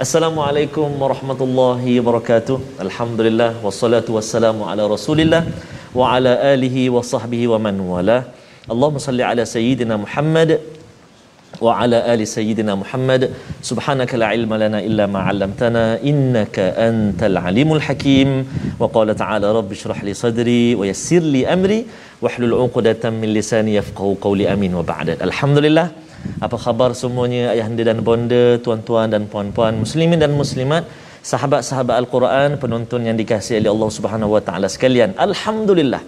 Assalamualaikum warahmatullahi wabarakatuh. Alhamdulillah wassalatu wassalamu ala Rasulillah wa ala alihi wa sahbihi wa man wala. Allahumma salli ala sayyidina Muhammad wa ala ali sayyidina Muhammad. Subhanaka la ilma lana illa ma 'allamtana innaka antal alimul hakim. Wa qala ta'ala rabbi shrah li sadri wa yassir li amri wahlul 'uqdatam min lisani yafqahu qawli amin wa ba'da. Alhamdulillah apa khabar semuanya ayahanda dan bonda, tuan-tuan dan puan-puan, muslimin dan muslimat, sahabat-sahabat Al-Quran, penonton yang dikasihi oleh Allah Subhanahu Wa Taala sekalian. Alhamdulillah.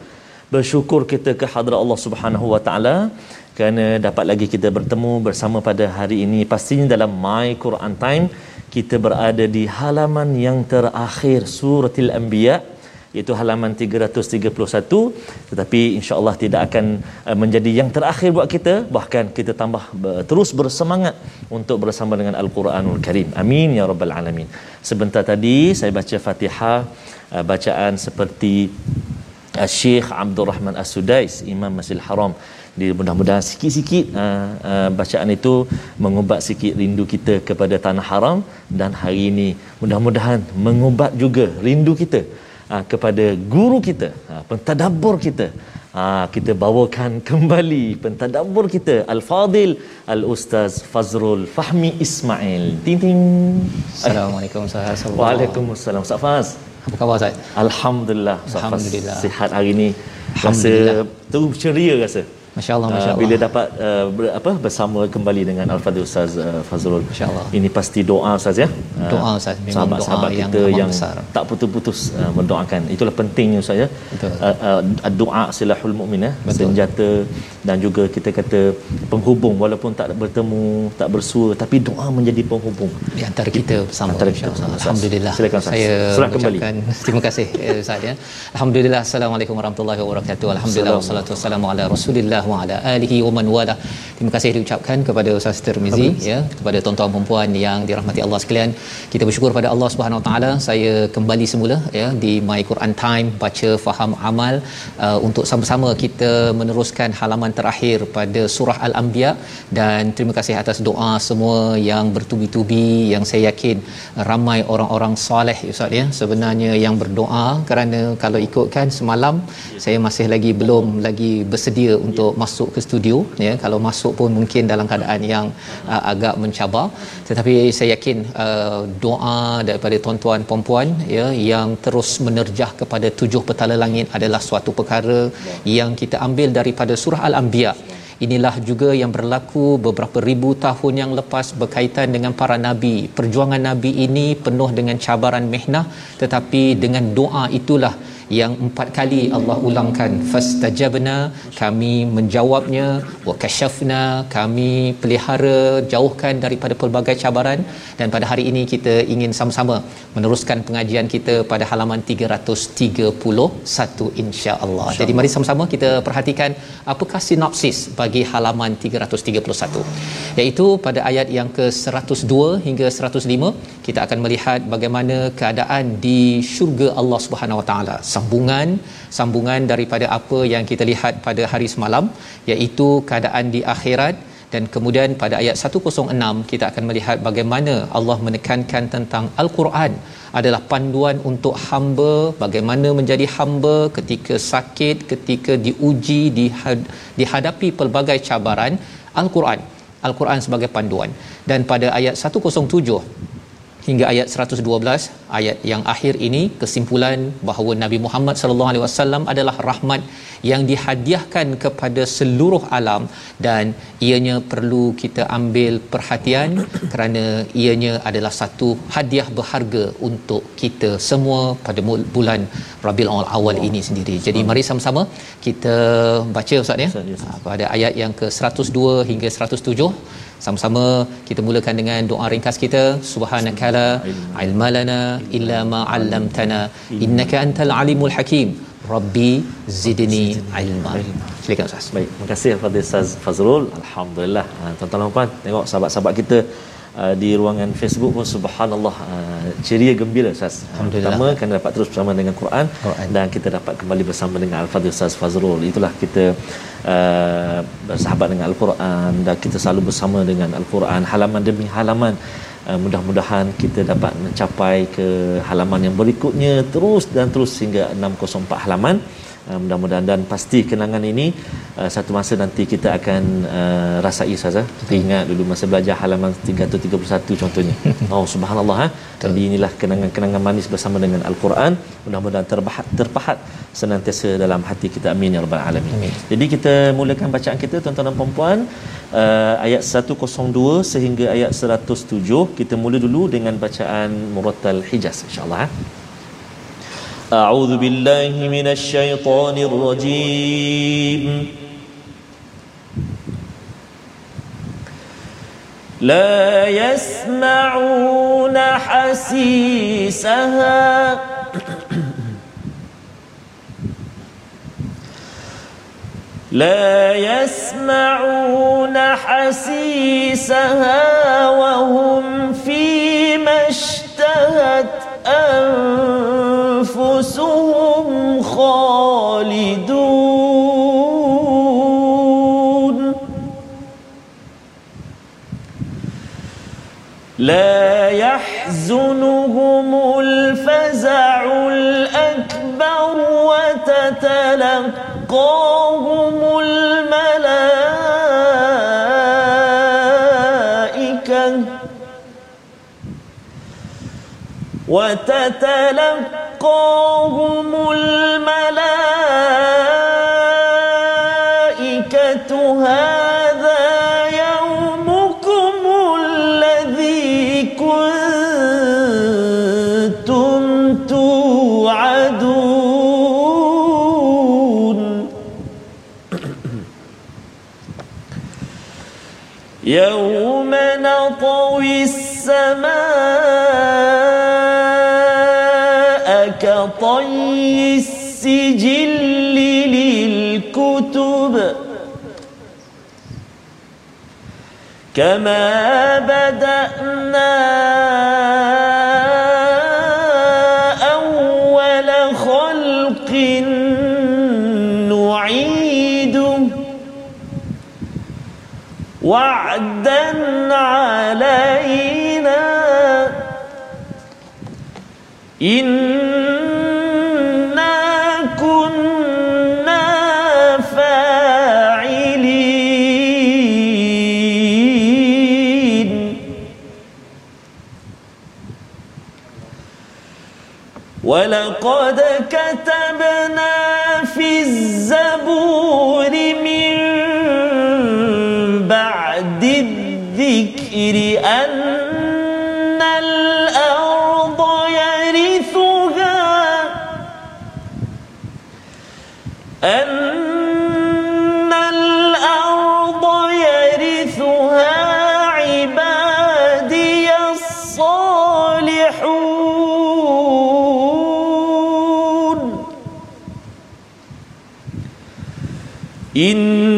Bersyukur kita ke hadrat Allah Subhanahu Wa Taala kerana dapat lagi kita bertemu bersama pada hari ini pastinya dalam My Quran Time kita berada di halaman yang terakhir suratul Anbiya iaitu halaman 331 tetapi insya-Allah tidak akan uh, menjadi yang terakhir buat kita. Bahkan kita tambah ber- terus bersemangat untuk bersama dengan Al-Quranul Karim. Amin ya rabbal alamin. Sebentar tadi saya baca Fatihah uh, bacaan seperti Syekh Abdul Rahman As-Sudais Imam Masjidil Haram. Di mudah-mudahan sikit-sikit uh, uh, bacaan itu mengubat sikit rindu kita kepada tanah haram. Dan hari ini mudah-mudahan mengubat juga rindu kita uh, kepada guru kita, uh, pentadabbur kita. Uh, kita bawakan kembali pentadabbur kita Al-Fadil Al-Ustaz Fazrul Fahmi Ismail. Ting ting. Assalamualaikum Ustaz. Waalaikumsalam Ustaz Faz. Apa khabar Ustaz? Alhamdulillah Ustaz. Alhamdulillah. Sihat hari ini. Rasa tu ceria rasa. Masya-Allah, Ah, masya-Allah. bila dapat uh, ber, apa bersama kembali dengan Al-Fadhil Ustaz uh, Fazrul. Masya-Allah. Ini pasti doa Ustaz ya. Ah, Doa, Ustaz. Memang Sahabat-sahabat doa yang kita amat yang besar. tak putus-putus uh, mendoakan. Itulah pentingnya Ustaz ya. Betul. Uh, uh, doa silahul mukmin ya. Senjata dan juga kita kata penghubung walaupun tak bertemu, tak bersua tapi doa menjadi penghubung. Di antara kita bersama Antara kita bersama. Alhamdulillah. Silakan, Ustaz. Saya Serah kembali. terima kasih eh, Ustaz ya. Alhamdulillah. Assalamualaikum warahmatullahi wabarakatuh. Alhamdulillah wassalatu wassalamu ala Rasulillah wa ala alihi wa man wala. Terima kasih diucapkan kepada Ustaz Tirmizi ya, kepada tuan-tuan dan puan yang dirahmati Allah sekalian. Kita bersyukur pada Allah Subhanahu Wa Taala. Saya kembali semula ya di My Quran Time baca faham amal uh, untuk sama-sama kita meneruskan halaman terakhir pada surah Al-Anbiya. Dan terima kasih atas doa semua yang bertubi-tubi yang saya yakin ramai orang-orang soleh Ustaz ya. Sebenarnya yang berdoa kerana kalau ikutkan semalam saya masih lagi belum lagi bersedia untuk masuk ke studio ya. Kalau masuk pun mungkin dalam keadaan yang uh, agak mencabar. Tetapi saya yakin uh, doa daripada tuan-tuan puan-puan ya yang terus menerjah kepada tujuh petala langit adalah suatu perkara yang kita ambil daripada surah al-anbiya inilah juga yang berlaku beberapa ribu tahun yang lepas berkaitan dengan para nabi. Perjuangan nabi ini penuh dengan cabaran mihnah tetapi dengan doa itulah yang empat kali Allah ulangkan fastajabna kami menjawabnya wa kashafna kami pelihara jauhkan daripada pelbagai cabaran. Dan pada hari ini kita ingin sama-sama meneruskan pengajian kita pada halaman 331 insya-Allah. Jadi mari sama-sama kita perhatikan apakah sinopsis bagi halaman 331 iaitu pada ayat yang ke-102 hingga 105 kita akan melihat bagaimana keadaan di syurga Allah Subhanahu Wa Taala sambungan sambungan daripada apa yang kita lihat pada hari semalam iaitu keadaan di akhirat. Dan kemudian pada ayat 106 kita akan melihat bagaimana Allah menekankan tentang al-Quran adalah panduan untuk hamba bagaimana menjadi hamba ketika sakit ketika diuji dihad- dihadapi pelbagai cabaran. al-Quran al-Quran sebagai panduan. Dan pada ayat 107 hingga ayat 112 ayat yang akhir ini kesimpulan bahawa Nabi Muhammad sallallahu alaihi wasallam adalah rahmat yang dihadiahkan kepada seluruh alam dan ianya perlu kita ambil perhatian kerana ianya adalah satu hadiah berharga untuk kita semua pada bulan Rabiul Awal ini sendiri. Jadi mari sama-sama kita baca ustaz ya. Pada ayat yang ke 102 hingga 107 sama-sama kita mulakan dengan doa ringkas kita. Subhanakala ilmalana illa ma 'allamtana. Innaka antal alimul hakim. Rabbi zidni ilma. Silakan ustaz. Baik terima kasih kepada ustaz Fazrul. Alhamdulillah. Ha, tuan-tuan dan puan tengok sahabat-sahabat kita Uh, di ruangan Facebook pun subhanallah uh, ceria gembira Ustaz. Pertama kerana dapat terus bersama dengan Quran, Quran dan kita dapat kembali bersama dengan Al-Fadhil Ustaz Fazrul. Itulah kita uh, bersahabat dengan Al-Quran dan kita selalu bersama dengan Al-Quran halaman demi halaman. Uh, mudah-mudahan kita dapat mencapai ke halaman yang berikutnya terus dan terus hingga 604 halaman. Uh, mudah-mudahan dan pasti kenangan ini uh, satu masa nanti kita akan uh, rasai saja. Kita ingat dulu masa belajar halaman 331 contohnya. Oh subhanallah ha. Jadi inilah kenangan-kenangan manis bersama dengan Al-Quran. Mudah-mudahan terpahat terpahat senantiasa dalam hati kita amin ya rabbal alamin. Amin. Jadi kita mulakan bacaan kita tuan-tuan dan puan-puan uh, ayat 102 sehingga ayat 107 kita mula dulu dengan bacaan Murattal Hijaz insya-Allah ha. أعوذ بالله من الشيطان الرجيم. لا يسمعون حسيسها. لا يسمعون حسيسها وهم فيما اشتهت أنفسهم لا يحزنهم الفزع الأكبر وتتلقاهم الملائكة وتتلقاهم الملائكة يوم نطوي السماء كطي السجل للكتب. كما بدأنا أول خلق وعدا علينا. إنا كنا فاعلين. ولقد كتبنا في الزبور من الذكر أن أن الأرض يرثها عبادي الصالحون. إن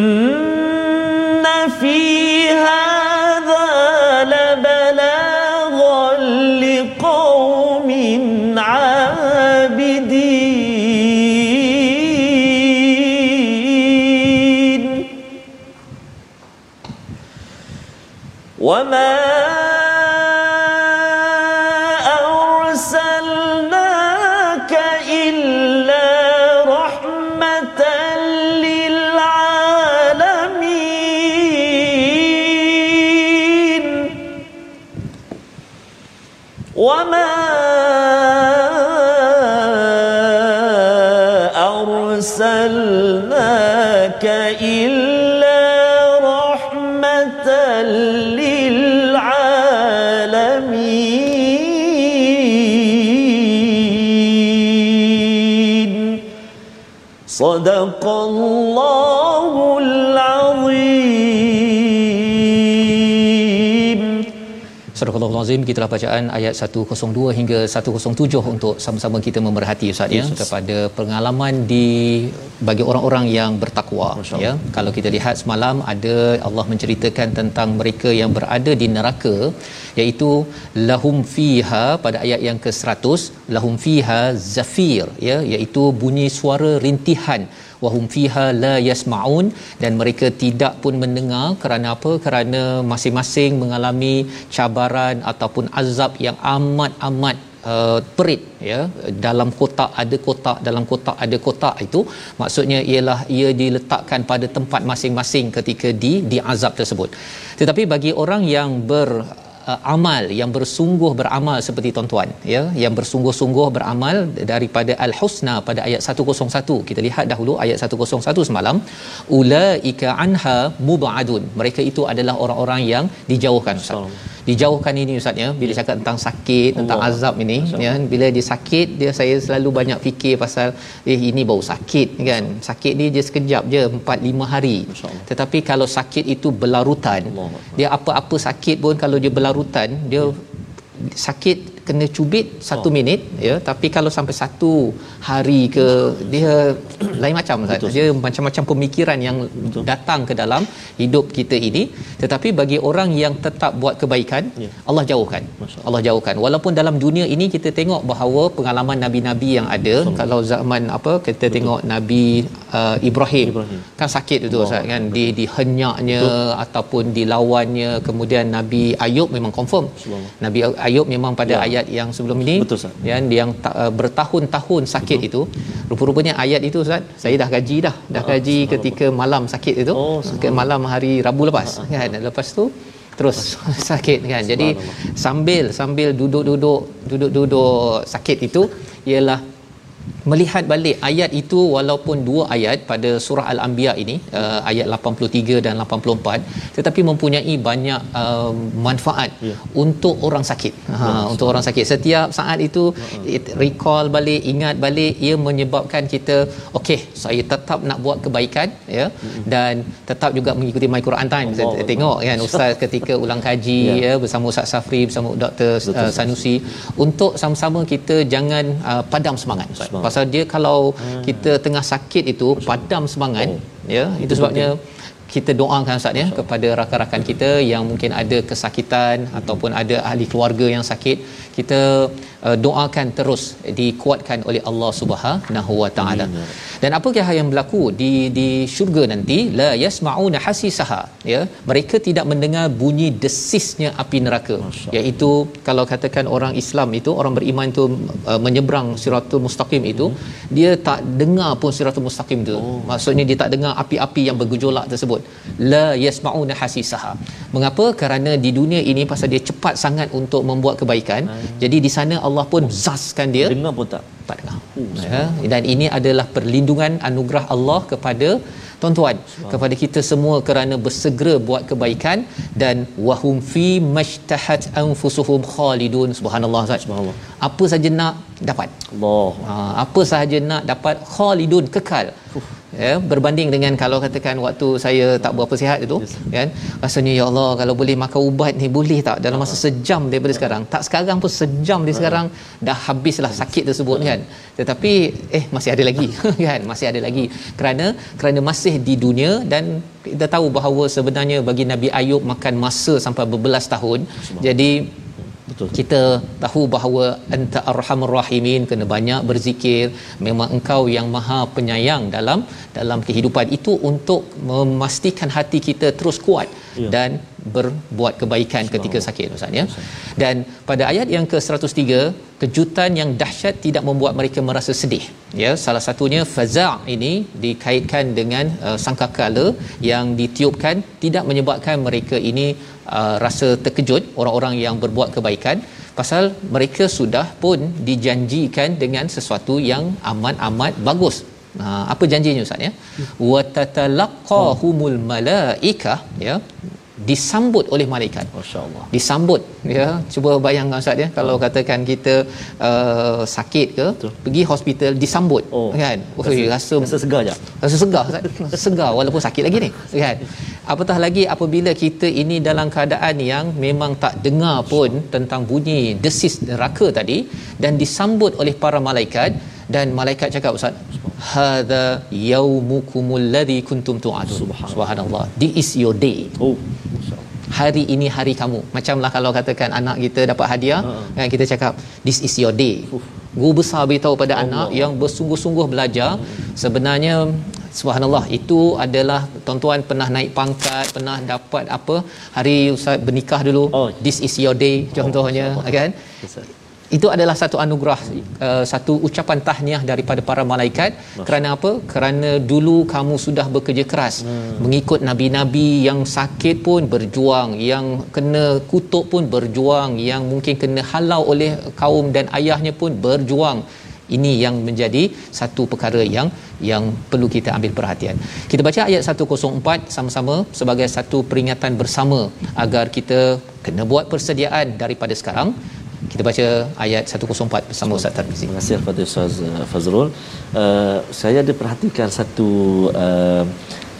صدق الله العظيم Surah Al-Azim kita bacaan ayat 102 hingga 107 untuk sama-sama kita memerhati Ustaz ya kepada pengalaman di bagi orang-orang yang bertakwa ya. Kalau kita lihat semalam ada Allah menceritakan tentang mereka yang berada di neraka iaitu lahum fiha pada ayat yang ke-100 lahum fiha zafir ya iaitu bunyi suara rintihan. Wahum fiha la yasmaun dan mereka tidak pun mendengar kerana apa? Kerana masing-masing mengalami cabaran ataupun azab yang amat-amat uh, perit ya. Dalam kotak ada kotak dalam kotak ada kotak itu maksudnya ialah ia diletakkan pada tempat masing-masing ketika di di azab tersebut. Tetapi bagi orang yang ber uh, amal yang bersungguh beramal seperti tuan-tuan ya yang bersungguh-sungguh beramal daripada al-husna pada ayat 101 kita lihat dahulu ayat 101 semalam ulaika anha mubadun. Mereka itu adalah orang-orang yang dijauhkan ustaz dijauhkan ini ustaz ya. Bila cakap tentang sakit tentang azab ini ya. Bila dia sakit dia saya selalu banyak fikir pasal eh ini baru sakit kan. Sakit ni dia sekejap je 4 5 hari. Tetapi kalau sakit itu berlarutan Allah. dia apa-apa sakit pun kalau dia berlarutan dia sakit kena cubit satu Oh. minit ya tapi kalau sampai satu hari ke dia lain macam Ustaz. Betul. dia macam-macam pemikiran yang Betul. datang ke dalam hidup kita ini tetapi bagi orang yang tetap buat kebaikan Ya. Allah jauhkan Masya Allah. Jauhkan walaupun dalam dunia ini kita tengok bahawa pengalaman nabi-nabi yang ada kalau zaman apa kita tengok nabi uh, Ibrahim, Ibrahim. kan sakit itu Allah. Ustaz kan di dihenyaknya ataupun dilawannya kemudian nabi Ayub memang confirm nabi Ayub memang pada Ya. ayat yang sebelum ini. Betul, Ustaz. yang yang ta, uh, bertahun-tahun sakit itu. Rupa-rupanya ayat itu Ustaz saya dah gaji dah. Dah Ah, gaji subhanallah. ketika malam sakit itu. Oh, ke malam hari Rabu lepas kan. lepas tu terus sakit kan. Jadi sambil sambil duduk-duduk duduk-duduk sakit itu ialah melihat balik ayat itu walaupun dua ayat pada surah al-anbiya ini uh, ayat 83 dan 84 tetapi mempunyai banyak uh, manfaat Ya. untuk orang sakit ha untuk orang sakit setiap saat itu it, recall balik ingat balik ia menyebabkan kita okey saya tetap nak buat kebaikan ya dan tetap juga mengikuti my Quran time Allah saya tengok kan ustaz ketika ulang kaji Ya. ya bersama Ustaz Safri bersama Dr. Betul, Uh, Sanusi untuk sama-sama kita jangan uh, padam semangat Ustaz. Pasal dia kalau kita tengah sakit itu padam semangat Oh. ya itu sebabnya kita doakan Ustaz ya kepada rakan-rakan kita yang mungkin ada kesakitan ataupun ada ahli keluarga yang sakit. Kita uh, doakan terus dikuatkan oleh Allah Subhanahu Wa Taala. Ya Dan apakah yang berlaku di di syurga nanti? La yasmauna hasisaha. Ya mereka tidak mendengar bunyi desisnya api neraka. Masya iaitu kalau katakan orang Islam itu orang beriman itu uh, menyeberang siratul mustaqim itu dia tak dengar pun siratul mustaqim itu Oh. maksudnya dia tak dengar api-api yang bergejolak tersebut. La yasmauna hasisaha. Mengapa? Kerana di dunia ini pasal dia cepat sangat untuk membuat kebaikan. Jadi di sana Allah pun zaskan dia. Dengar pun tak? Tak dengar. Ya, dan ini adalah perlindungan anugerah Allah kepada tuan-tuan kepada kita semua kerana bersegera buat kebaikan. Dan wahum fi mashtahat anfusuhum khalidun. Subhanallah Ustaz. Subhanallah. Apa saja nak dapat. Allah. Ha, apa sahaja nak dapat khalidun kekal. Ya, berbanding dengan kalau katakan waktu saya tak berapa sihat itu Yes. kan? Rasanya ya Allah kalau boleh makan ubat ni boleh tak? Dalam masa sejam daripada sekarang. Tak sekarang pun sejam dari sekarang dah habislah sakit tersebut kan? Tetapi eh masih ada lagi kan? Masih ada lagi. Kerana kerana masih di dunia dan kita tahu bahawa sebenarnya bagi Nabi Ayub makan masa sampai berbelas tahun jadi betul kita tahu bahawa anta arhamur rahimin kena banyak berzikir memang engkau yang maha penyayang dalam dalam kehidupan itu untuk memastikan hati kita terus kuat Ya. dan berbuat kebaikan ketika sakit Ustaz ya. Dan pada ayat yang ke-103 kejutan yang dahsyat tidak membuat mereka merasa sedih. Ya, salah satunya faza' ini dikaitkan dengan uh, sangkakala yang ditiupkan tidak menyebabkan mereka ini uh, rasa terkejut orang-orang yang berbuat kebaikan pasal mereka sudah pun dijanjikan dengan sesuatu yang amat-amat bagus. Ha, apa janjinya ustaz ya? Wa tatalaqahumul malaikah ya disambut oleh malaikat. Masya-Allah. Disambut ya. Cuba bayangkan ustaz ya kalau katakan kita uh, sakit ke Betul. pergi hospital disambut Oh. kan. Oh, rasa, rasa Rasa segar je. rasa segar Ustaz. Rasa segar walaupun sakit lagi ni kan apatah lagi apabila kita ini dalam keadaan yang memang tak dengar pun tentang bunyi desis neraka tadi dan disambut oleh para malaikat dan malaikat cakap ustaz hadza yaumukumul ladzi kuntum tu'adun. Subhanallah. This is your day. Oh, hari ini hari kamu. Macamlah kalau katakan anak kita dapat hadiah Ha. kan kita cakap this is your day. Guru besar beritahu pada anak yang bersungguh-sungguh belajar sebenarnya subhanallah itu adalah tuan-tuan pernah naik pangkat pernah dapat apa hari ustaz bernikah dulu. Oh. this is your day contohnya kan? Yes, sir. Itu adalah satu anugerah uh, satu ucapan tahniah daripada para malaikat. Kerana apa? Kerana dulu kamu sudah bekerja keras hmm. mengikut nabi-nabi yang sakit pun berjuang yang kena kutuk pun berjuang yang mungkin kena halau oleh kaum dan ayahnya pun berjuang. Ini yang menjadi satu perkara yang yang perlu kita ambil perhatian. Kita baca ayat 104 sama-sama sebagai satu peringatan bersama agar kita kena buat persediaan daripada sekarang kita baca ayat 104 bersama Ustaz Tarmizi. Terima kasih kepada Ustaz uh, Fazrul. Uh, saya ada perhatikan satu uh,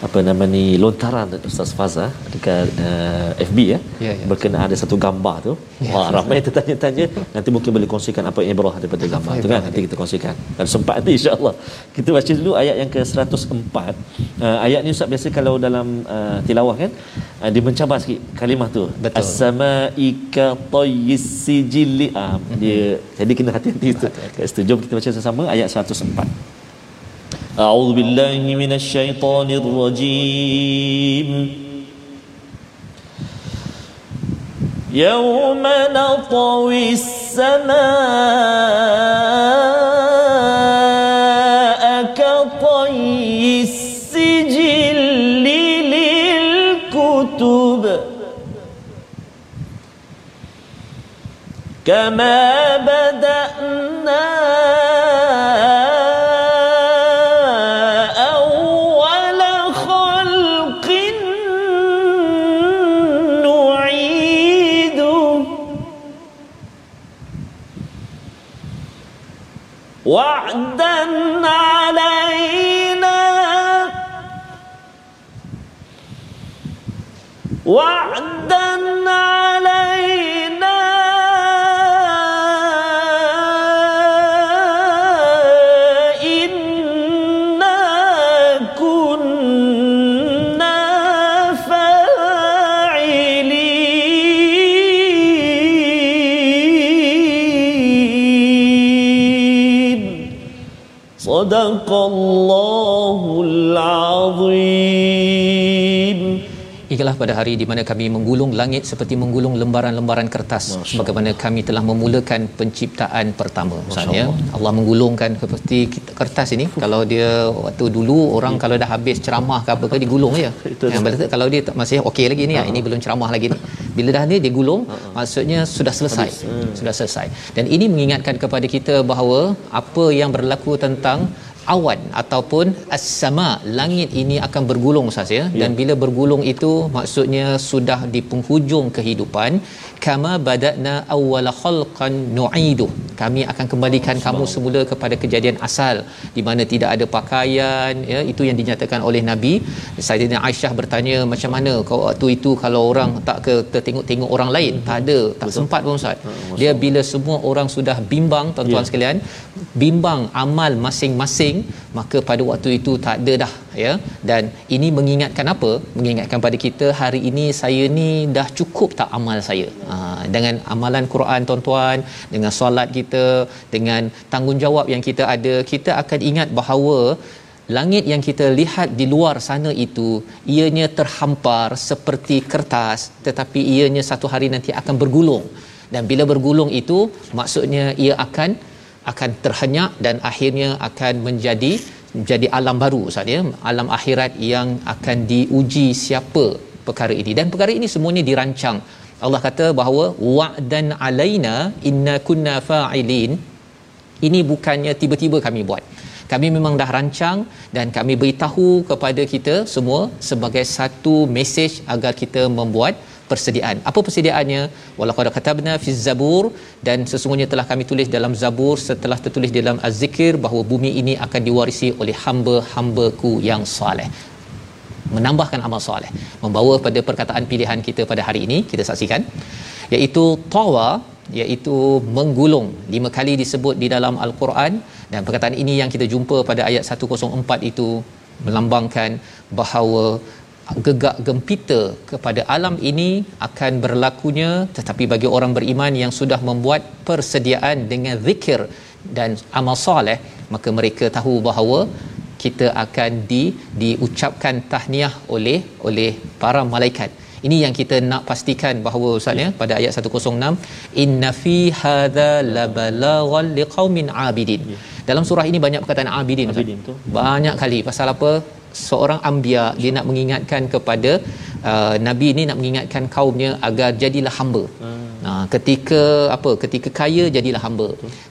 apa nama ni lontaran Ustaz Fazah dekat uh, FB ya. Ya, ya. Berkenaan ada satu gambar tu. Ya. Wah, ramai tertanya-tanya. Nanti mungkin boleh kongsikan apa ibrah daripada gambar tu kan. Nanti kita kongsikan. Kalau sempat nanti insya-Allah. Kita baca dulu ayat yang ke-104. Uh, ayat ni Ustaz biasa kalau dalam uh, tilawah kan uh, dia mencabar sikit kalimah tu. Betul. As-sama'i ka tayyis sijilli. Ah, dia jadi kena hati-hati tu. Kat situ jom kita baca sama-sama ayat 104. أعوذ بالله من الشيطان الرجيم. يوم نطوي السماء كطي السجل للكتب. كما بدأنا وعدا علينا Ikalah pada hari di mana kami menggulung langit seperti menggulung lembaran-lembaran kertas. Sebagaimana kami telah memulakan penciptaan pertama. Misalnya Allah. Menggulungkan seperti kertas ini. Kalau dia waktu dulu orang kalau dah habis ceramah ke apa ke digulung je. Itu Yang kalau dia masih okey lagi ni, ah, ini belum ceramah lagi ni. Bila dah ni digulung, maksudnya sudah selesai. Sudah selesai. Dan ini mengingatkan kepada kita bahawa apa yang berlaku tentang awan ataupun as-sama langit ini akan bergulung Ustaz ya. Dan bila bergulung itu maksudnya sudah di penghujung kehidupan kama badana awwala khalqan nu'idu. Kami akan kembalikan kamu semula kepada kejadian asal di mana tidak ada pakaian ya itu yang dinyatakan oleh nabi. Saidina Aisyah bertanya macam mana kau waktu itu kalau orang tak ke tertengok-tengok orang lain? Tak ada tak sempat pun Ustaz. Dia bila semua orang sudah bimbang tuan-tuan Ya. sekalian bimbang amal masing-masing maka pada waktu itu tak ada dah ya. Dan ini mengingatkan apa? Mengingatkan pada kita hari ini saya ni dah cukup tak amal saya. Ha, dengan amalan Quran tuan-tuan dengan solat kita dengan tanggungjawab yang kita ada kita akan ingat bahawa langit yang kita lihat di luar sana itu ianya terhampar seperti kertas tetapi ianya satu hari nanti akan bergulung. Dan bila bergulung itu maksudnya ia akan akan terhenyak dan akhirnya akan menjadi menjadi alam baru Ustaz ya. Alam akhirat yang akan diuji siapa perkara ini. Dan perkara ini semuanya dirancang. Allah kata bahawa wa'dan alaina inna kunna fa'ilin. Ini bukannya tiba-tiba kami buat. Kami memang dah rancang dan kami beritahu kepada kita semua sebagai satu mesej agar kita membuat persediaan. Apa persediaannya? Walaqad katabna fi zabur dan sesungguhnya telah kami tulis dalam zabur setelah tertulis dalam az-zikir bahawa bumi ini akan diwarisi oleh hamba-hambaku yang soleh menambahkan amal soleh membawa pada perkataan pilihan kita pada hari ini kita saksikan iaitu tawa iaitu menggulung lima kali disebut di dalam al-Quran dan perkataan ini yang kita jumpa pada ayat 104 itu melambangkan bahawa gegak gempita kepada alam ini akan berlakunya tetapi bagi orang beriman yang sudah membuat persediaan dengan zikir dan amal soleh maka mereka tahu bahawa kita akan di diucapkan tahniah oleh oleh para malaikat. Ini yang kita nak pastikan bahawa ustaz ya pada ayat 106 inna fi hadza labalaghan liqaumin abidin. Ya. dalam surah ini banyak perkataan abidin, abidin tu. banyak kali. Pasal apa seorang ambia dia nak mengingatkan kepada uh, nabi ini nak mengingatkan kaumnya agar jadilah hamba. Hmm. Nah, ketika apa? Ketika kaya jadilah hamba.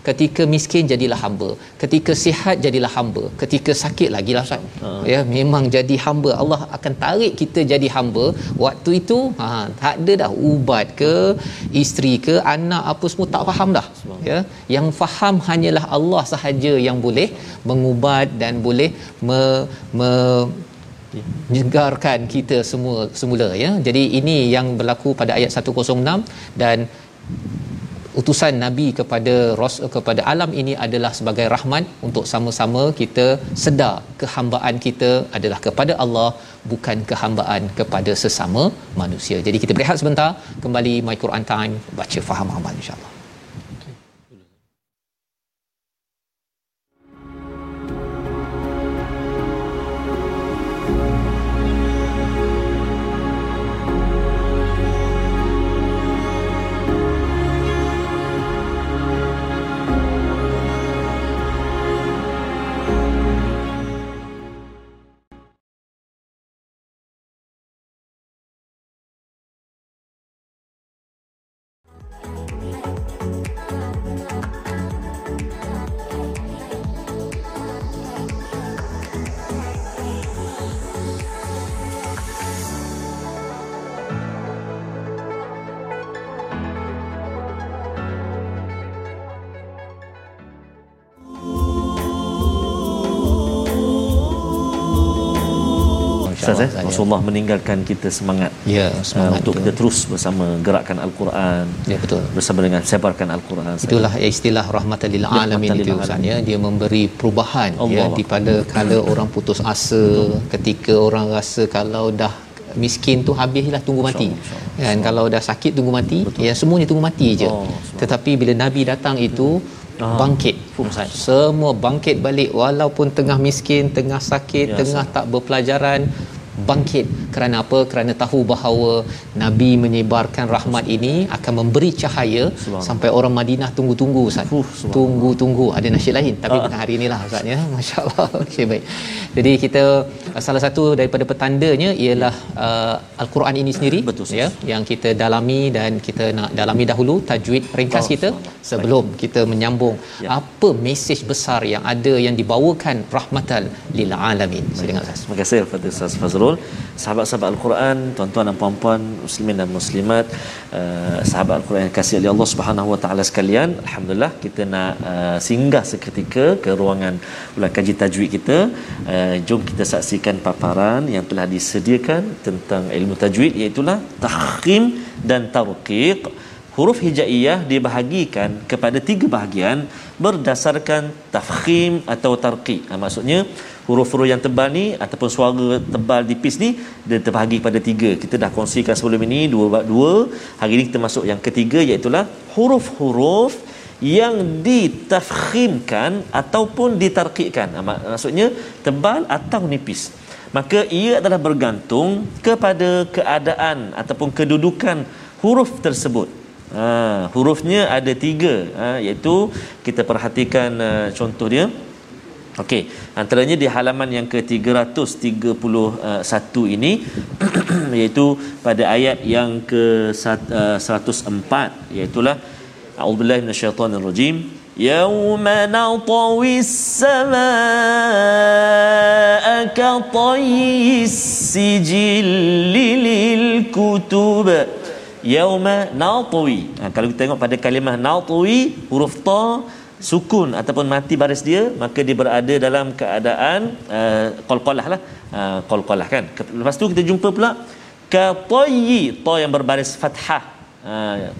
Ketika miskin jadilah hamba. Ketika sihat jadilah hamba. Ketika sakit lagi lah Ustaz. Hmm. Ya, memang jadi hamba. Allah akan tarik kita jadi hamba. Waktu itu ha tak ada dah ubat ke isteri ke anak apa semua tak faham dah. Ya, yang faham hanyalah Allah sahaja yang boleh mengubat dan boleh me, me menyegarkan kita semua semula ya. Jadi ini yang berlaku pada ayat 106 dan utusan nabi kepada ros kepada alam ini adalah sebagai rahmat untuk sama-sama kita sedar kehambaan kita adalah kepada Allah bukan kehambaan kepada sesama manusia. Jadi kita berehat sebentar kembali my Quran time baca faham amal insya-Allah. Ustaz eh Rasulullah meninggalkan kita semangat ya semangat uh, untuk kita terus bersama gerakkan al-Quran ya betul bersama dengan sebarkan al-Quran itulah sahaja. istilah rahmatan lil alamin itu Ustaz ya dia memberi perubahan ya, Allah. ya di pada kala orang putus asa betul. ketika orang rasa kalau dah miskin tu habislah tunggu mati kan kalau dah sakit tunggu mati betul. ya semuanya tunggu mati je oh, tetapi bila nabi datang itu Ah. bangkit Ustaz. Semua bangkit balik walaupun tengah miskin, tengah sakit, ya, tengah tak berpelajaran, bangkit kerana apa? Kerana tahu bahawa nabi menyebarkan rahmat ini akan memberi cahaya sampai orang Madinah tunggu-tunggu ustaz. Uh, tunggu-tunggu. Ada nasyid lain. Tapi uh. bukan hari inilah ustaz ya. masya-Allah okey baik. Jadi kita salah satu daripada petandanya ialah uh, al-Quran ini sendiri betul ya yang kita dalami dan kita nak dalami dahulu tajwid ringkas kita sebelum baik. kita menyambung ya. apa mesej besar yang ada yang dibawakan rahmatan lil alamin. Saya dengar ustaz. Terima kasih kepada ustaz Fazrul. Fazrul sahabat-sahabat al-Quran tuan-tuan dan puan-puan muslimin dan muslimat uh, sahabat al-Quran yang kasih oleh Allah Subhanahu wa taala sekalian alhamdulillah kita nak uh, singgah seketika ke ruangan ulang kaji tajwid kita. Uh, jom kita saksikan paparan yang telah disediakan tentang ilmu tajwid iaitu tahkim dan tarqiq. Huruf hijaiyah dibahagikan kepada tiga bahagian berdasarkan tafkhim atau tarqiq. Ha, maksudnya huruf-huruf yang tebal ni ataupun suara tebal tipis ni dia terbahagi pada tiga. Kita dah kongsikan sebelum ini dua dua. Hari ini kita masuk yang ketiga iaitu huruf-huruf yang ditafkhimkan ataupun ditarqiqkan maksudnya tebal atau nipis. Maka ia adalah bergantung kepada keadaan ataupun kedudukan huruf tersebut. Ha, hurufnya ada tiga. Ha, iaitu kita perhatikan uh, contoh dia. Okey, antaranya di halaman yang ke-331 ini iaitu pada ayat yang ke 104 iaitu a'udzubillahi minasyaitonirrajim. Yauma natawi as-samaa ka sijilli lil kutub. Yauma natwi ha, kalau kita tengok pada kalimah natwi huruf ta sukun ataupun mati baris dia maka dia berada dalam keadaan uh, qalqalah lah. Uh, qalqalah kan. Lepas tu kita jumpa pula ka tayyi ta yang berbaris fathah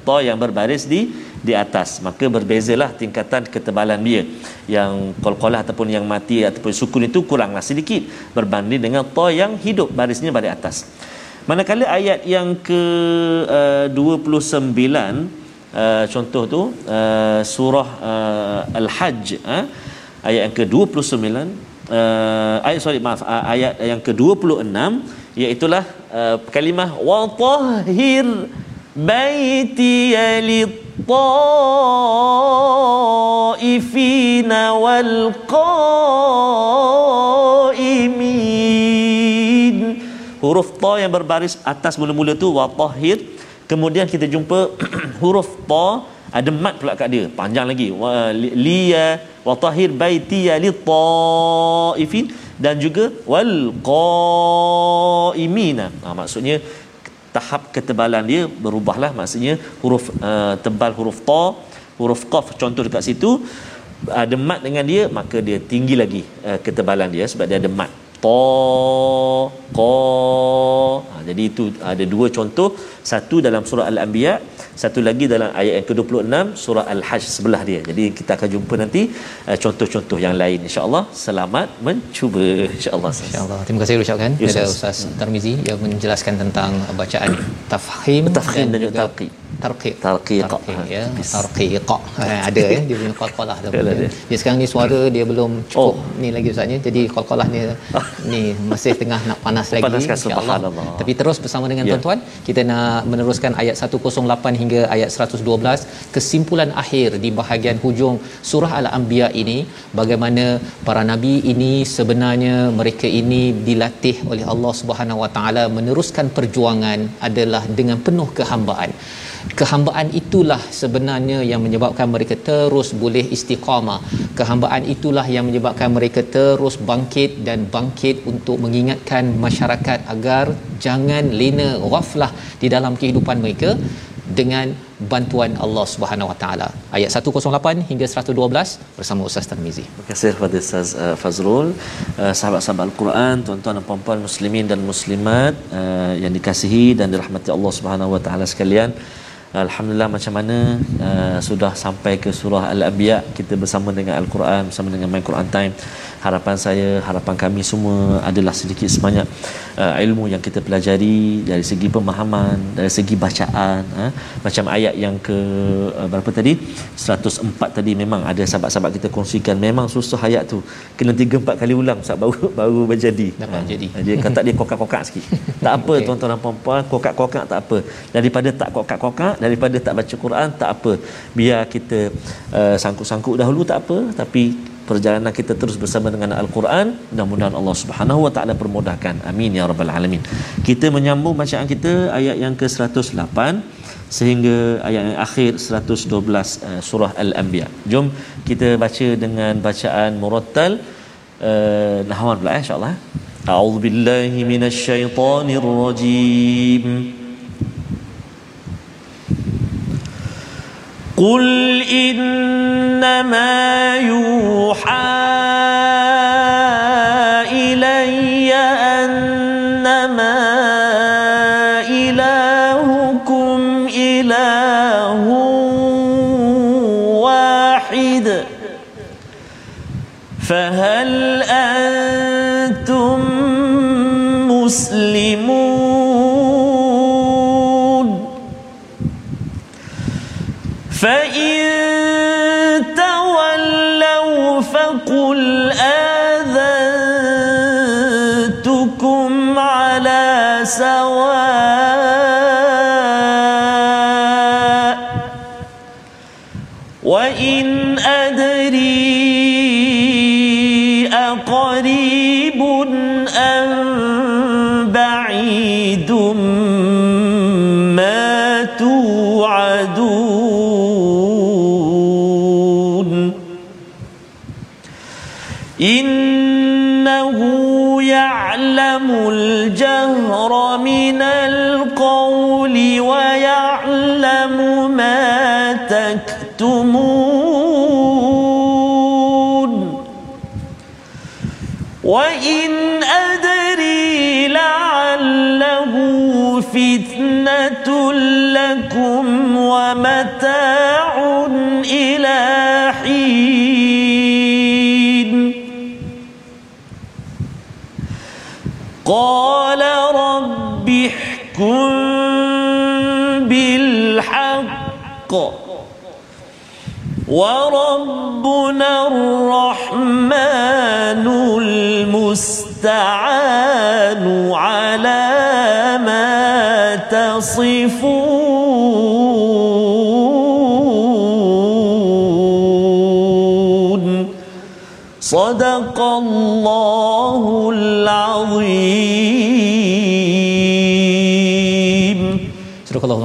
ta yang berbaris di di atas. Maka berbezalah tingkatan ketebalan dia. Yang qalqalah ataupun yang mati ataupun sukun itu kuranglah sedikit. Berbanding dengan ta yang hidup barisnya baris atas. Manakala ayat yang ke uh, 29 uh, contoh tu uh, surah uh, al-hajj uh, ayat yang ke-29 uh, ayat sorry maaf uh, ayat yang ke-26 iaitu uh, kalimah wa tahhir baiti lit-taifina wal qaimin huruf ta yang berbaris atas mula-mula tu wa tahhir kemudian kita jumpa huruf ta ada mat pula kat dia. Panjang lagi. Liya wa tahir baitiya li taifin dan juga wal qaimina. Ha, maksudnya tahap ketebalan dia berubahlah. Maksudnya huruf uh, tebal huruf ta huruf qaf contoh dekat situ. Ada mat dengan dia maka dia tinggi lagi uh, ketebalan dia sebab dia ada mat. Ta qa ha, jadi itu ada dua contoh satu dalam surah al-anbiya satu lagi dalam ayat yang ke-26 surah al-hajj sebelah dia. Jadi kita akan jumpa nanti uh, contoh-contoh yang lain. Insyaallah selamat mencuba. Insyaallah insyaallah. Terima kasih ucapkan yes, kepada ustaz. Tarmizi yang menjelaskan tentang bacaan tafhim, tafhim dan, dan juga talqi tarqiq. Tarqiq. Ya. Tarqiq. Eh, ada ya. Dia punya qalqalah tu. Dia sekarang ni suara dia belum cukup oh. ni lagi ustaznya jadi qalqalah ni ni masih tengah nak panas lagi. Insyaallah. Tapi terus bersama dengan yeah. tuan-tuan kita nak meneruskan ayat 108 hingga ayat 112 kesimpulan akhir di bahagian hujung surah al-anbiya ini bagaimana para nabi ini sebenarnya mereka ini dilatih oleh Allah Subhanahu Wa Taala meneruskan perjuangan adalah dengan penuh kehambaan kehambaan itulah sebenarnya yang menyebabkan mereka terus boleh istiqamah kehambaan itulah yang menyebabkan mereka terus bangkit dan bangkit untuk mengingatkan masyarakat agar jangan lena ghaflah di dalam kehidupan mereka dengan bantuan Allah Subhanahu Wa Taala. Ayat 108 hingga 112 bersama Ustaz Tarmizi. Terima kasih kepada Ustaz uh, Fazrul, uh, sahabat-sahabat Al-Quran, tuan-tuan dan puan-puan muslimin dan muslimat uh, yang dikasihi dan dirahmati Allah Subhanahu Wa Taala sekalian. Alhamdulillah macam mana uh, sudah sampai ke surah Al-Anbiya. Kita bersama dengan Al-Quran bersama dengan My Quran Time. Harapan saya harapan kami semua adalah sedikit sebanyak uh, ilmu yang kita pelajari dari segi pemahaman dari segi bacaan uh, macam ayat yang ke uh, berapa tadi? 104 tadi memang ada sahabat-sahabat kita kongsikan memang susah ayat tu. Kena 3 4 kali ulang sebab baru baru berjadi. Dapat uh, jadi. dia kata dia kokak-kokak sikit. Tak apa okay. tuan-tuan dan puan-puan kokak-kokak tak apa. Daripada tak kokak-kokak daripada tak baca Quran tak apa. Biar kita uh, sangkut-sangkut dahulu tak apa. Tapi perjalanan kita terus bersama dengan Al-Quran mudah-mudahan Allah Subhanahu wa taala permudahkan. Amin ya rabbal alamin. Kita menyambung bacaan kita ayat yang ke-108 sehingga ayat yang akhir 112 uh, surah Al-Anbiya. Jom kita baca dengan bacaan murattal uh, nahwan pula eh, insyaallah. A'udzubillahi minasyaitonirrajim قل إنما يوحى الجهر من القول ويعلم ما تكتمون. وإن أدري لعله فتنة لكم ومتاع إلى قال رب احكم بالحق وربنا الرحمن المستعان على ما تصفون. صدق الله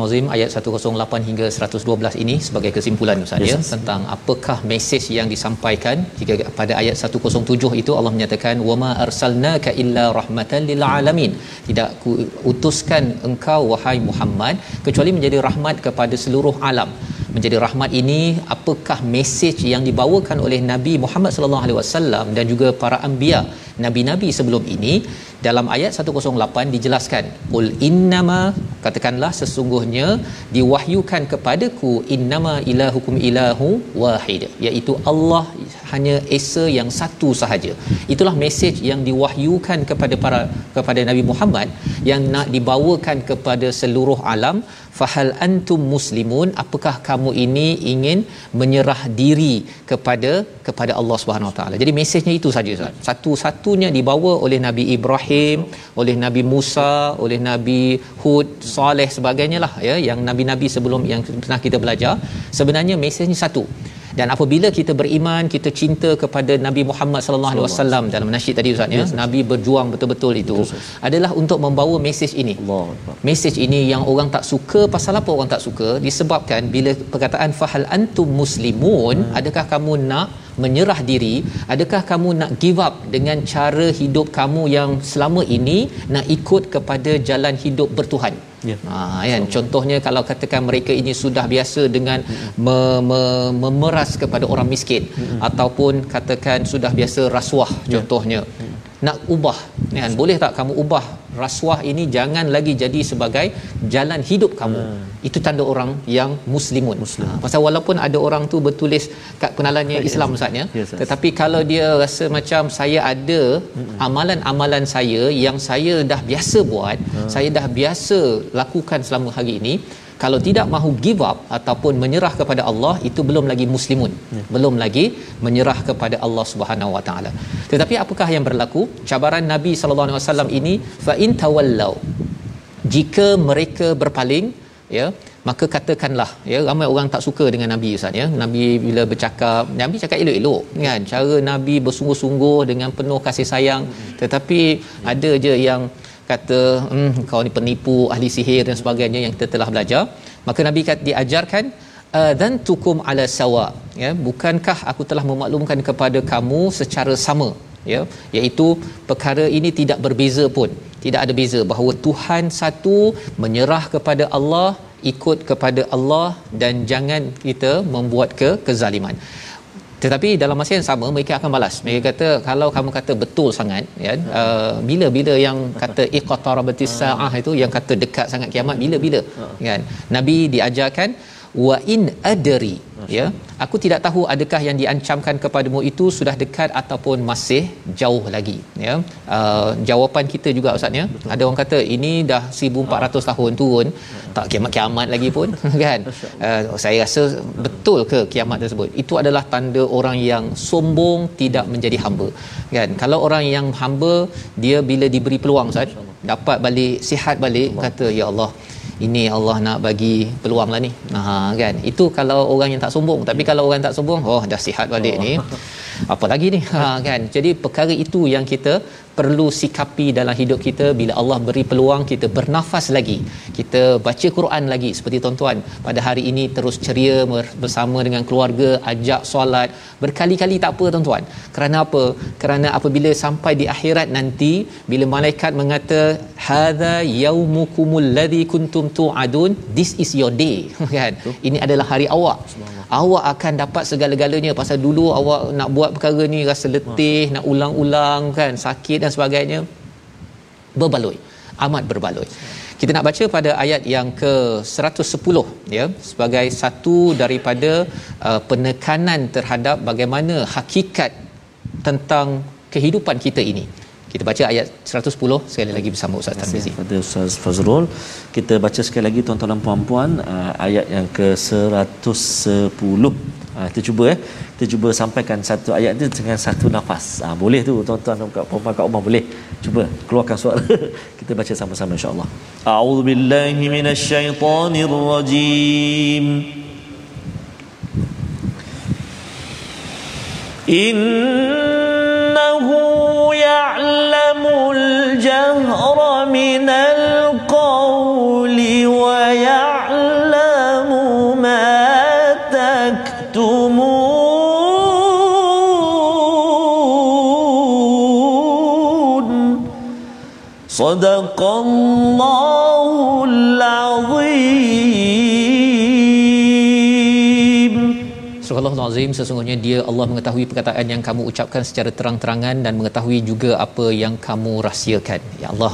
Al-Azim ayat 108 hingga 112 ini sebagai kesimpulan Ustaz ya tentang apakah mesej yang disampaikan jika pada ayat 107 itu Allah menyatakan wama arsalnaka illa rahmatan lil alamin. Tidak ku utuskan engkau wahai Muhammad kecuali menjadi rahmat kepada seluruh alam. Menjadi rahmat ini apakah mesej yang dibawakan oleh Nabi Muhammad sallallahu alaihi wasallam dan juga para anbiya nabi-nabi sebelum ini? Dalam ayat 108 dijelaskan qul innama katakanlah sesungguhnya diwahyukan kepadaku innama ilahukum ilahu wahid. Iaitu Allah hanya esa yang satu sahaja. Itulah mesej yang diwahyukan kepada para kepada Nabi Muhammad yang nak dibawakan kepada seluruh alam fahal antum muslimun? Apakah kamu ini ingin menyerah diri kepada kepada Allah Subhanahu Wa Taala? Jadi mesejnya itu saja Ustaz. Satu-satunya dibawa oleh Nabi Ibrahim oleh Nabi Musa oleh Nabi Hud Saleh sebagainya lah ya yang nabi-nabi sebelum yang pernah kita belajar. Sebenarnya mesejnya satu dan apabila kita beriman kita cinta kepada Nabi Muhammad sallallahu alaihi wasallam dalam nasyid tadi ustaz ya. Nabi berjuang betul-betul itu Betul, adalah untuk membawa mesej ini. Allah mesej ini yang orang tak suka pasal apa orang tak suka? Disebabkan bila perkataan fahal antum muslimun hmm. adakah kamu nak menyerah diri? Adakah kamu nak give up dengan cara hidup kamu yang selama ini nak ikut kepada jalan hidup bertuhan Ya. Ha kan contohnya kalau katakan mereka ini sudah biasa dengan me, me, memeras kepada orang miskin ataupun katakan sudah biasa rasuah contohnya nak ubah. Kan boleh tak kamu ubah rasuah ini? Jangan lagi jadi sebagai jalan hidup kamu. Hmm. itu tanda orang yang muslimun. Muslim. Ha, pasal walaupun ada orang tu bertulis kat penalannya Islam Ustaz ya. Yes, yes. tetapi kalau dia rasa macam saya ada amalan-amalan saya yang saya dah biasa buat saya dah biasa lakukan selama hari ini kalau tidak mahu give up ataupun menyerah kepada Allah itu belum lagi muslimun. Belum lagi menyerah kepada Allah Subhanahu Wa Taala. Tetapi apakah yang berlaku? Cabaran Nabi sallallahu alaihi wasallam ini fa in tawallau jika mereka berpaling ya maka katakanlah ya ramai orang tak suka dengan nabi ustaz ya. Nabi bila bercakap nabi cakap elok-elok kan? Cara nabi bersungguh-sungguh dengan penuh kasih sayang. Tetapi ada je yang kata hmm, kau ni penipu ahli sihir dan sebagainya yang kita telah belajar. Maka nabi kata diajarkan dan tukum ala sawa. Ya bukankah aku telah memaklumkan kepada kamu secara sama? Ya iaitu perkara ini tidak berbeza pun. Tidak ada beza bahawa Tuhan satu menyerah kepada Allah ikut kepada Allah dan jangan kita membuat ke kezaliman tetapi dalam masa yang sama mereka akan balas. Mereka kata kalau kamu kata betul sangat ya uh, bila-bila yang kata iqtarabatis saah itu yang kata dekat sangat kiamat bila-bila kan. Nabi diajarkan wa in adri ya. Aku tidak tahu adakah yang diancamkan kepadamu itu sudah dekat ataupun masih jauh lagi ya. Uh, jawapan kita juga ustaz ya. Ada orang kata ini dah 1400 tahun turun. Tak kiamat-kiamat lagi pun kan? Uh, saya rasa betul ke kiamat tersebut? Itu adalah tanda orang yang sombong tidak menjadi hamba kan? Kalau orang yang hamba dia bila diberi peluang ustaz dapat balik sihat balik kata ya Allah ini Allah nak bagi peluang lah ni. Ha, kan? Itu kalau orang yang tak sombong. Tapi kalau orang tak sombong oh dah sihat balik oh. ni apa lagi ni? Ha, kan? Jadi perkara itu yang kita perlu sikapi dalam hidup kita. Bila Allah beri peluang kita bernafas lagi. Kita baca Quran lagi. Seperti tuan-tuan pada hari ini terus ceria bersama dengan keluarga ajak solat. Berkali-kali tak apa tuan-tuan. Kerana apa? Kerana apabila sampai di akhirat nanti bila malaikat mengata hadza yaumukumul ladzi kuntum tu'adun this is your day kan? Ini adalah hari awak. Awak akan dapat segala-galanya. Pasal dulu awak nak buat perkara ni rasa letih nak ulang-ulang kan? Sakit dan sebagainya berbaloi. Amat berbaloi. Kita nak baca pada ayat yang ke 110 ya sebagai satu daripada uh, penekanan terhadap bagaimana hakikat tentang kehidupan kita ini kita baca ayat 110 sekali lagi bersama Ustaz Tarmizi. Pada Ustaz Fazrul, kita baca sekali lagi tuan-tuan dan puan-puan uh, ayat yang ke-110. Uh, ah, kita cuba eh. Kita cuba sampaikan satu ayat tu dengan satu nafas. Uh, boleh tu tuan-tuan dan puan-puan kat rumah boleh. Cuba keluarkan suara. kita baca sama-sama insya-Allah. A'udzubillahi minasyaitonirrajim. Inna صدق الله العظيم Surah Al-Azim sesungguhnya dia Allah mengetahui perkataan yang kamu ucapkan secara terang-terangan dan mengetahui juga apa yang kamu rahsiakan. Ya Allah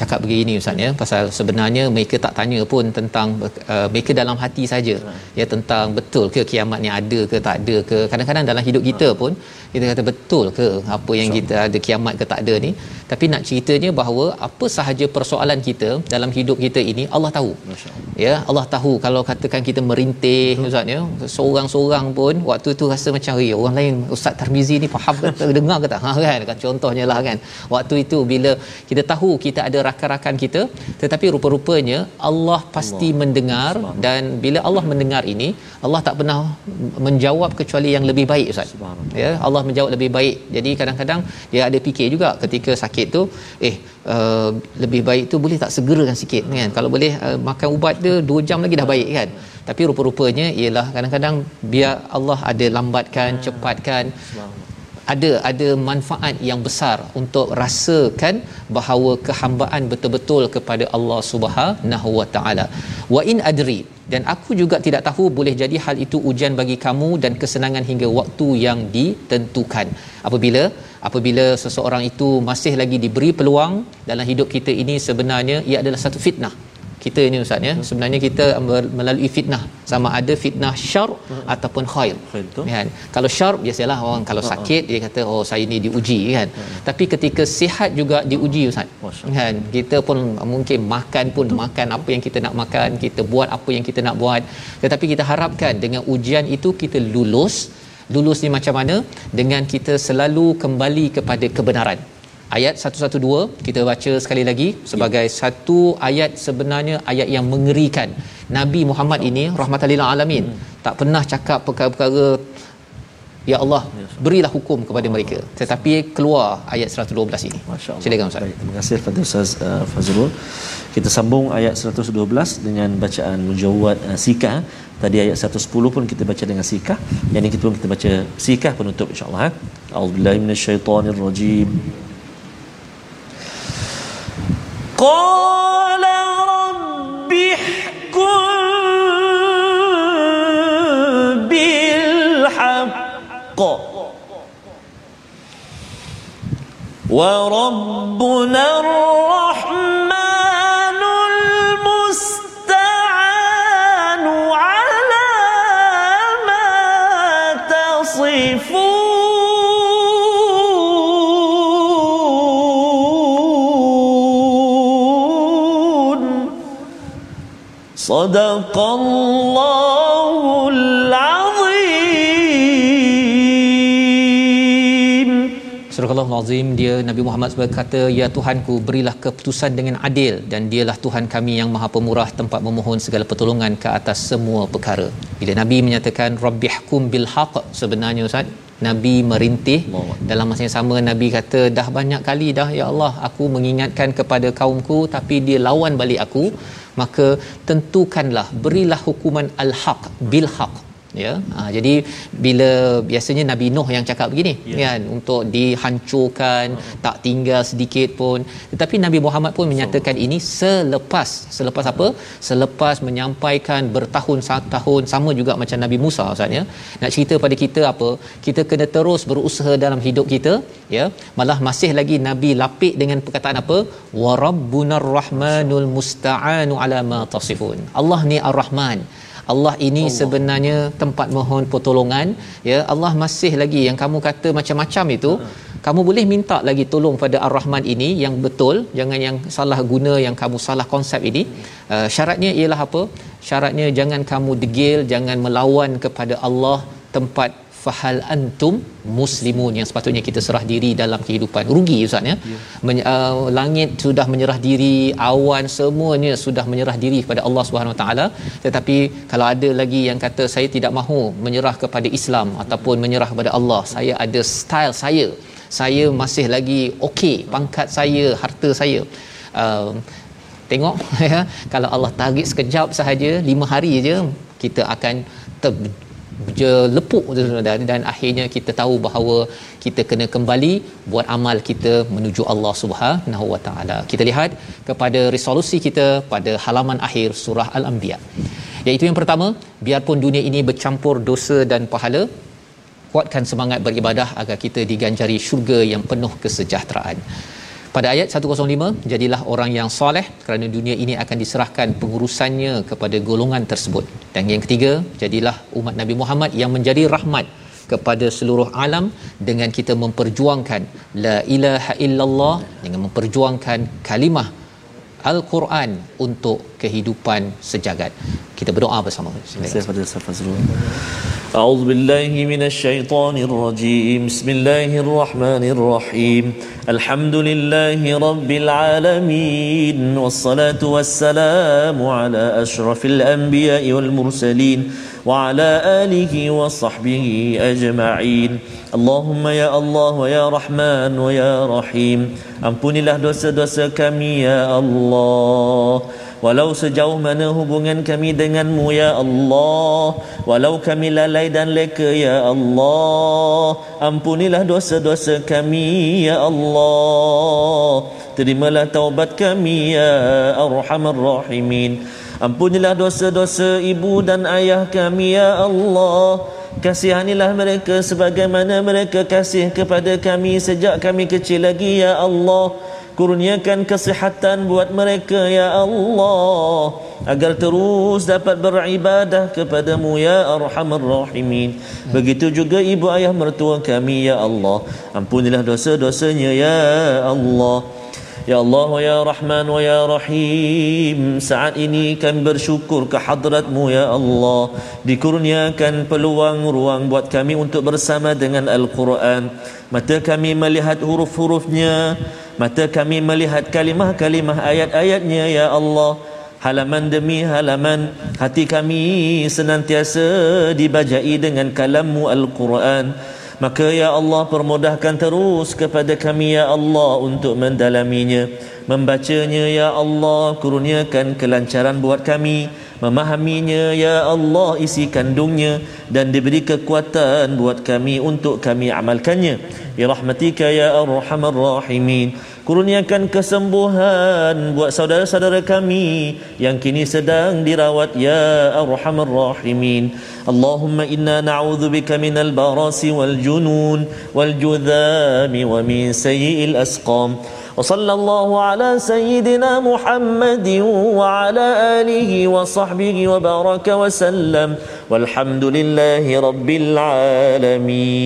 cakap begini Ustaz ya pasal sebenarnya mereka tak tanya pun tentang uh, mereka dalam hati saja ya tentang betul ke kiamat ni ada ke tak ada ke. Kadang-kadang dalam hidup kita pun kita kata betul ke apa yang kita ada kiamat ke tak ada ni. Tapi nak ceritanya bahawa apa sahaja persoalan kita dalam hidup kita ini Allah tahu. Ya Allah tahu kalau katakan kita merintih Ustaz ya. Seorang-seorang orang pun waktu tu rasa macam ya orang lain Ustaz Tarmizi ni faham dengar ke tak? Ha kan? Kan contohnya lah kan? Waktu itu bila kita tahu kita ada rakan-rakan kita tetapi rupa-rupanya Allah pasti Allah. mendengar dan bila Allah mendengar ini Allah tak pernah menjawab kecuali yang lebih baik Ustaz. Ya Allah menjawab lebih baik. Jadi kadang-kadang dia ada fikir juga ketika sakit tu eh uh, lebih baik tu boleh tak segerakan sikit kan? Kalau boleh uh, makan ubat dia 2 jam lagi dah baik kan? Tapi rupa-rupanya ialah kadang-kadang biar Allah ada lambatkan hmm. cepatkan ada ada manfaat yang besar untuk rasakan bahawa kehambaan betul-betul kepada Allah Subhanahu Wa Taala. Wa in adri dan aku juga tidak tahu boleh jadi hal itu ujian bagi kamu dan kesenangan hingga waktu yang ditentukan. Apabila apabila seseorang itu masih lagi diberi peluang dalam hidup kita ini sebenarnya ia adalah satu fitnah kita ini ustaz ya. Sebenarnya kita melalui fitnah. Sama ada fitnah syar hmm. ataupun khair. Kan? Kalau syar biasalah orang kalau sakit dia kata oh saya ni diuji kan? Hmm. tapi ketika sihat juga diuji ustaz. Kan? Kita pun mungkin makan pun Betul. makan apa yang kita nak makan kita buat apa yang kita nak buat. Tetapi kita harapkan dengan ujian itu kita lulus. Lulus ni macam mana? Dengan kita selalu kembali kepada kebenaran ayat 112 kita baca sekali lagi sebagai ya. satu ayat sebenarnya ayat yang mengerikan. Nabi Muhammad ini rahmatan lil alamin hmm. tak pernah cakap perkara-perkara ya Allah berilah hukum kepada mereka. Tetapi keluar ayat 112 ini. Silakan ustaz. Baik, terima kasih kepada ustaz uh, Fazrul. Kita sambung ayat 112 dengan bacaan mujawwad uh, sikah. Tadi ayat 110 pun kita baca dengan sikah. Yang ini kita pun kita baca sikah penutup insyaallah eh. A'udzubillahi minasyaitonirrajim قال رب احكم بالحق وربنا الرحمن صدق الله العظيم Surah Al-Azim dia Nabi Muhammad berkata ya Tuhanku berilah keputusan dengan adil dan dialah Tuhan kami yang Maha Pemurah tempat memohon segala pertolongan ke atas semua perkara. Bila Nabi menyatakan rabbihkum bil haqq sebenarnya Ustaz nabi merintih dalam masa yang sama nabi kata dah banyak kali dah ya Allah aku mengingatkan kepada kaumku tapi dia lawan balik aku maka tentukanlah berilah hukuman al-haq bil haq ya. Ha, jadi bila biasanya Nabi Nuh yang cakap begini ya. kan untuk dihancurkan uh tak tinggal sedikit pun. Tetapi Nabi Muhammad pun menyatakan so. ini selepas selepas apa? Selepas menyampaikan bertahun-tahun sama juga macam Nabi Musa ustaz ya. Nak cerita pada kita apa? Kita kena terus berusaha dalam hidup kita ya. Malah masih lagi Nabi lapik dengan perkataan apa? Wa rabbunar rahmanul musta'anu ala ma tasifun. Allah ni ar-rahman Allah ini Allah. sebenarnya tempat mohon pertolongan. Ya Allah masih lagi yang kamu kata macam-macam itu. Uh kamu boleh minta lagi tolong pada Ar-Rahman ini yang betul jangan yang salah guna yang kamu salah konsep ini. Uh, syaratnya ialah apa? Syaratnya jangan kamu degil jangan melawan kepada Allah tempat fahal antum muslimun yang sepatutnya kita serah diri dalam kehidupan. Rugi ustaz ya? Yeah. Men, uh, langit sudah menyerah diri awan semuanya sudah menyerah diri kepada Allah Subhanahu taala. Tetapi kalau ada lagi yang kata saya tidak mahu menyerah kepada Islam ataupun menyerah kepada Allah saya ada style saya saya masih lagi okey pangkat saya harta saya. Uh, tengok ya? Kalau Allah tarik sekejap sahaja 5 hari aja kita akan ter, je lepuk dan, dan akhirnya kita tahu bahawa kita kena kembali buat amal kita menuju Allah Subhanahu Wa Taala. Kita lihat kepada resolusi kita pada halaman akhir surah Al-Anbiya. Iaitu yang pertama, biarpun dunia ini bercampur dosa dan pahala, kuatkan semangat beribadah agar kita diganjari syurga yang penuh kesejahteraan. Pada ayat 105, jadilah orang yang soleh kerana dunia ini akan diserahkan pengurusannya kepada golongan tersebut. Dan yang ketiga, jadilah umat Nabi Muhammad yang menjadi rahmat kepada seluruh alam dengan kita memperjuangkan la ilaha illallah dengan memperjuangkan kalimah Al-Quran untuk kehidupan sejagat. Kita berdoa bersama. أعوذ بالله من الشيطان الرجيم بسم الله الرحمن الرحيم الحمد لله رب العالمين والصلاة والسلام على أشرف الأنبياء والمرسلين وعلى آله وصحبه أجمعين اللهم يا الله ويا رحمن ويا رحيم Ampunilah dosa-dosa kami ya Allah Walau sejauh mana hubungan kami denganmu ya Allah. Walau kami lalai dan leka ya Allah. Ampunilah dosa-dosa kami ya Allah. Terimalah taubat kami ya Arhamar Rahimin. Ampunilah dosa-dosa ibu dan ayah kami ya Allah. Kasihanilah mereka sebagaimana mereka kasih kepada kami sejak kami kecil lagi ya Allah Kurniakan kesihatan buat mereka ya Allah. Agar terus dapat beribadah kepadamu ya Arhamar Rahimin. Begitu juga ibu ayah mertua kami ya Allah. Ampunilah dosa-dosanya ya Allah. Ya Allah ya Rahman wa ya Rahim. Saat ini kami bersyukur ke hadratmu ya Allah. Dikurniakan peluang ruang buat kami untuk bersama dengan Al-Quran. Mata kami melihat huruf-hurufnya Mata kami melihat kalimah-kalimah ayat-ayatnya ya Allah. Halaman demi halaman Hati kami senantiasa dibajai dengan kalammu Al-Quran. Maka ya Allah permudahkan terus kepada kami ya Allah untuk mendalaminya Membacanya ya Allah. Kurniakan kelancaran buat kami Memahaminya ya Allah isi kandungnya Dan diberi kekuatan buat kami untuk kami amalkannya. Ya rahmatika ya arhamar rahimin kurniakan kesembuhan buat saudara-saudara kami yang kini sedang dirawat ya arhamar rahimin Allahumma inna na'udzubika minal barasi wal junun wal judhami wa min sayyi'il asqam وصلى الله على سيدنا محمد وعلى آله وصحبه وبارك وسلم والحمد لله رب العالمين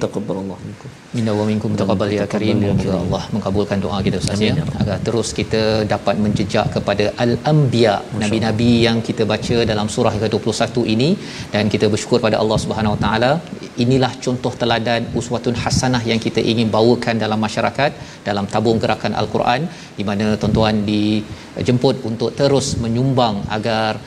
تقبل الله منكم Minna wa minkum taqabbal ya karim. Ya Allah mengabulkan doa kita Ustaz ya. Agar terus kita dapat menjejak kepada al-anbiya, nabi-nabi yang kita baca dalam surah ke-21 ini dan kita bersyukur pada Allah Subhanahu Wa Taala. Inilah contoh teladan uswatun hasanah yang kita ingin bawakan dalam masyarakat dalam tabung gerakan al-Quran di mana tuan-tuan dijemput untuk terus menyumbang agar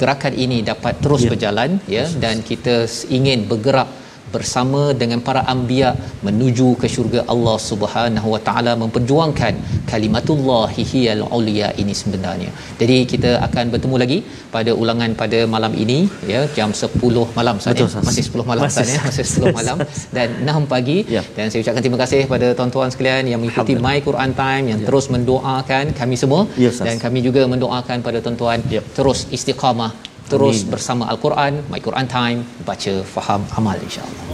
gerakan ini dapat terus ya. berjalan ya dan kita ingin bergerak bersama dengan para anbiya menuju ke syurga Allah Subhanahu wa taala memperjuangkan kalimatullah hiyal ulia ini sebenarnya. Jadi kita akan bertemu lagi pada ulangan pada malam ini ya jam 10 malam Ustaz ya. Masih 10 malam Masih. Ustaz ya masih 10 malam dan 6 pagi Ya. dan saya ucapkan terima kasih kepada tuan-tuan sekalian yang mengikuti My Quran Time yang terus mendoakan kami semua Ya, dan kami juga mendoakan pada tuan-tuan Ya. terus istiqamah terus Amin. bersama Al-Quran My Quran Time baca faham amal insya-Allah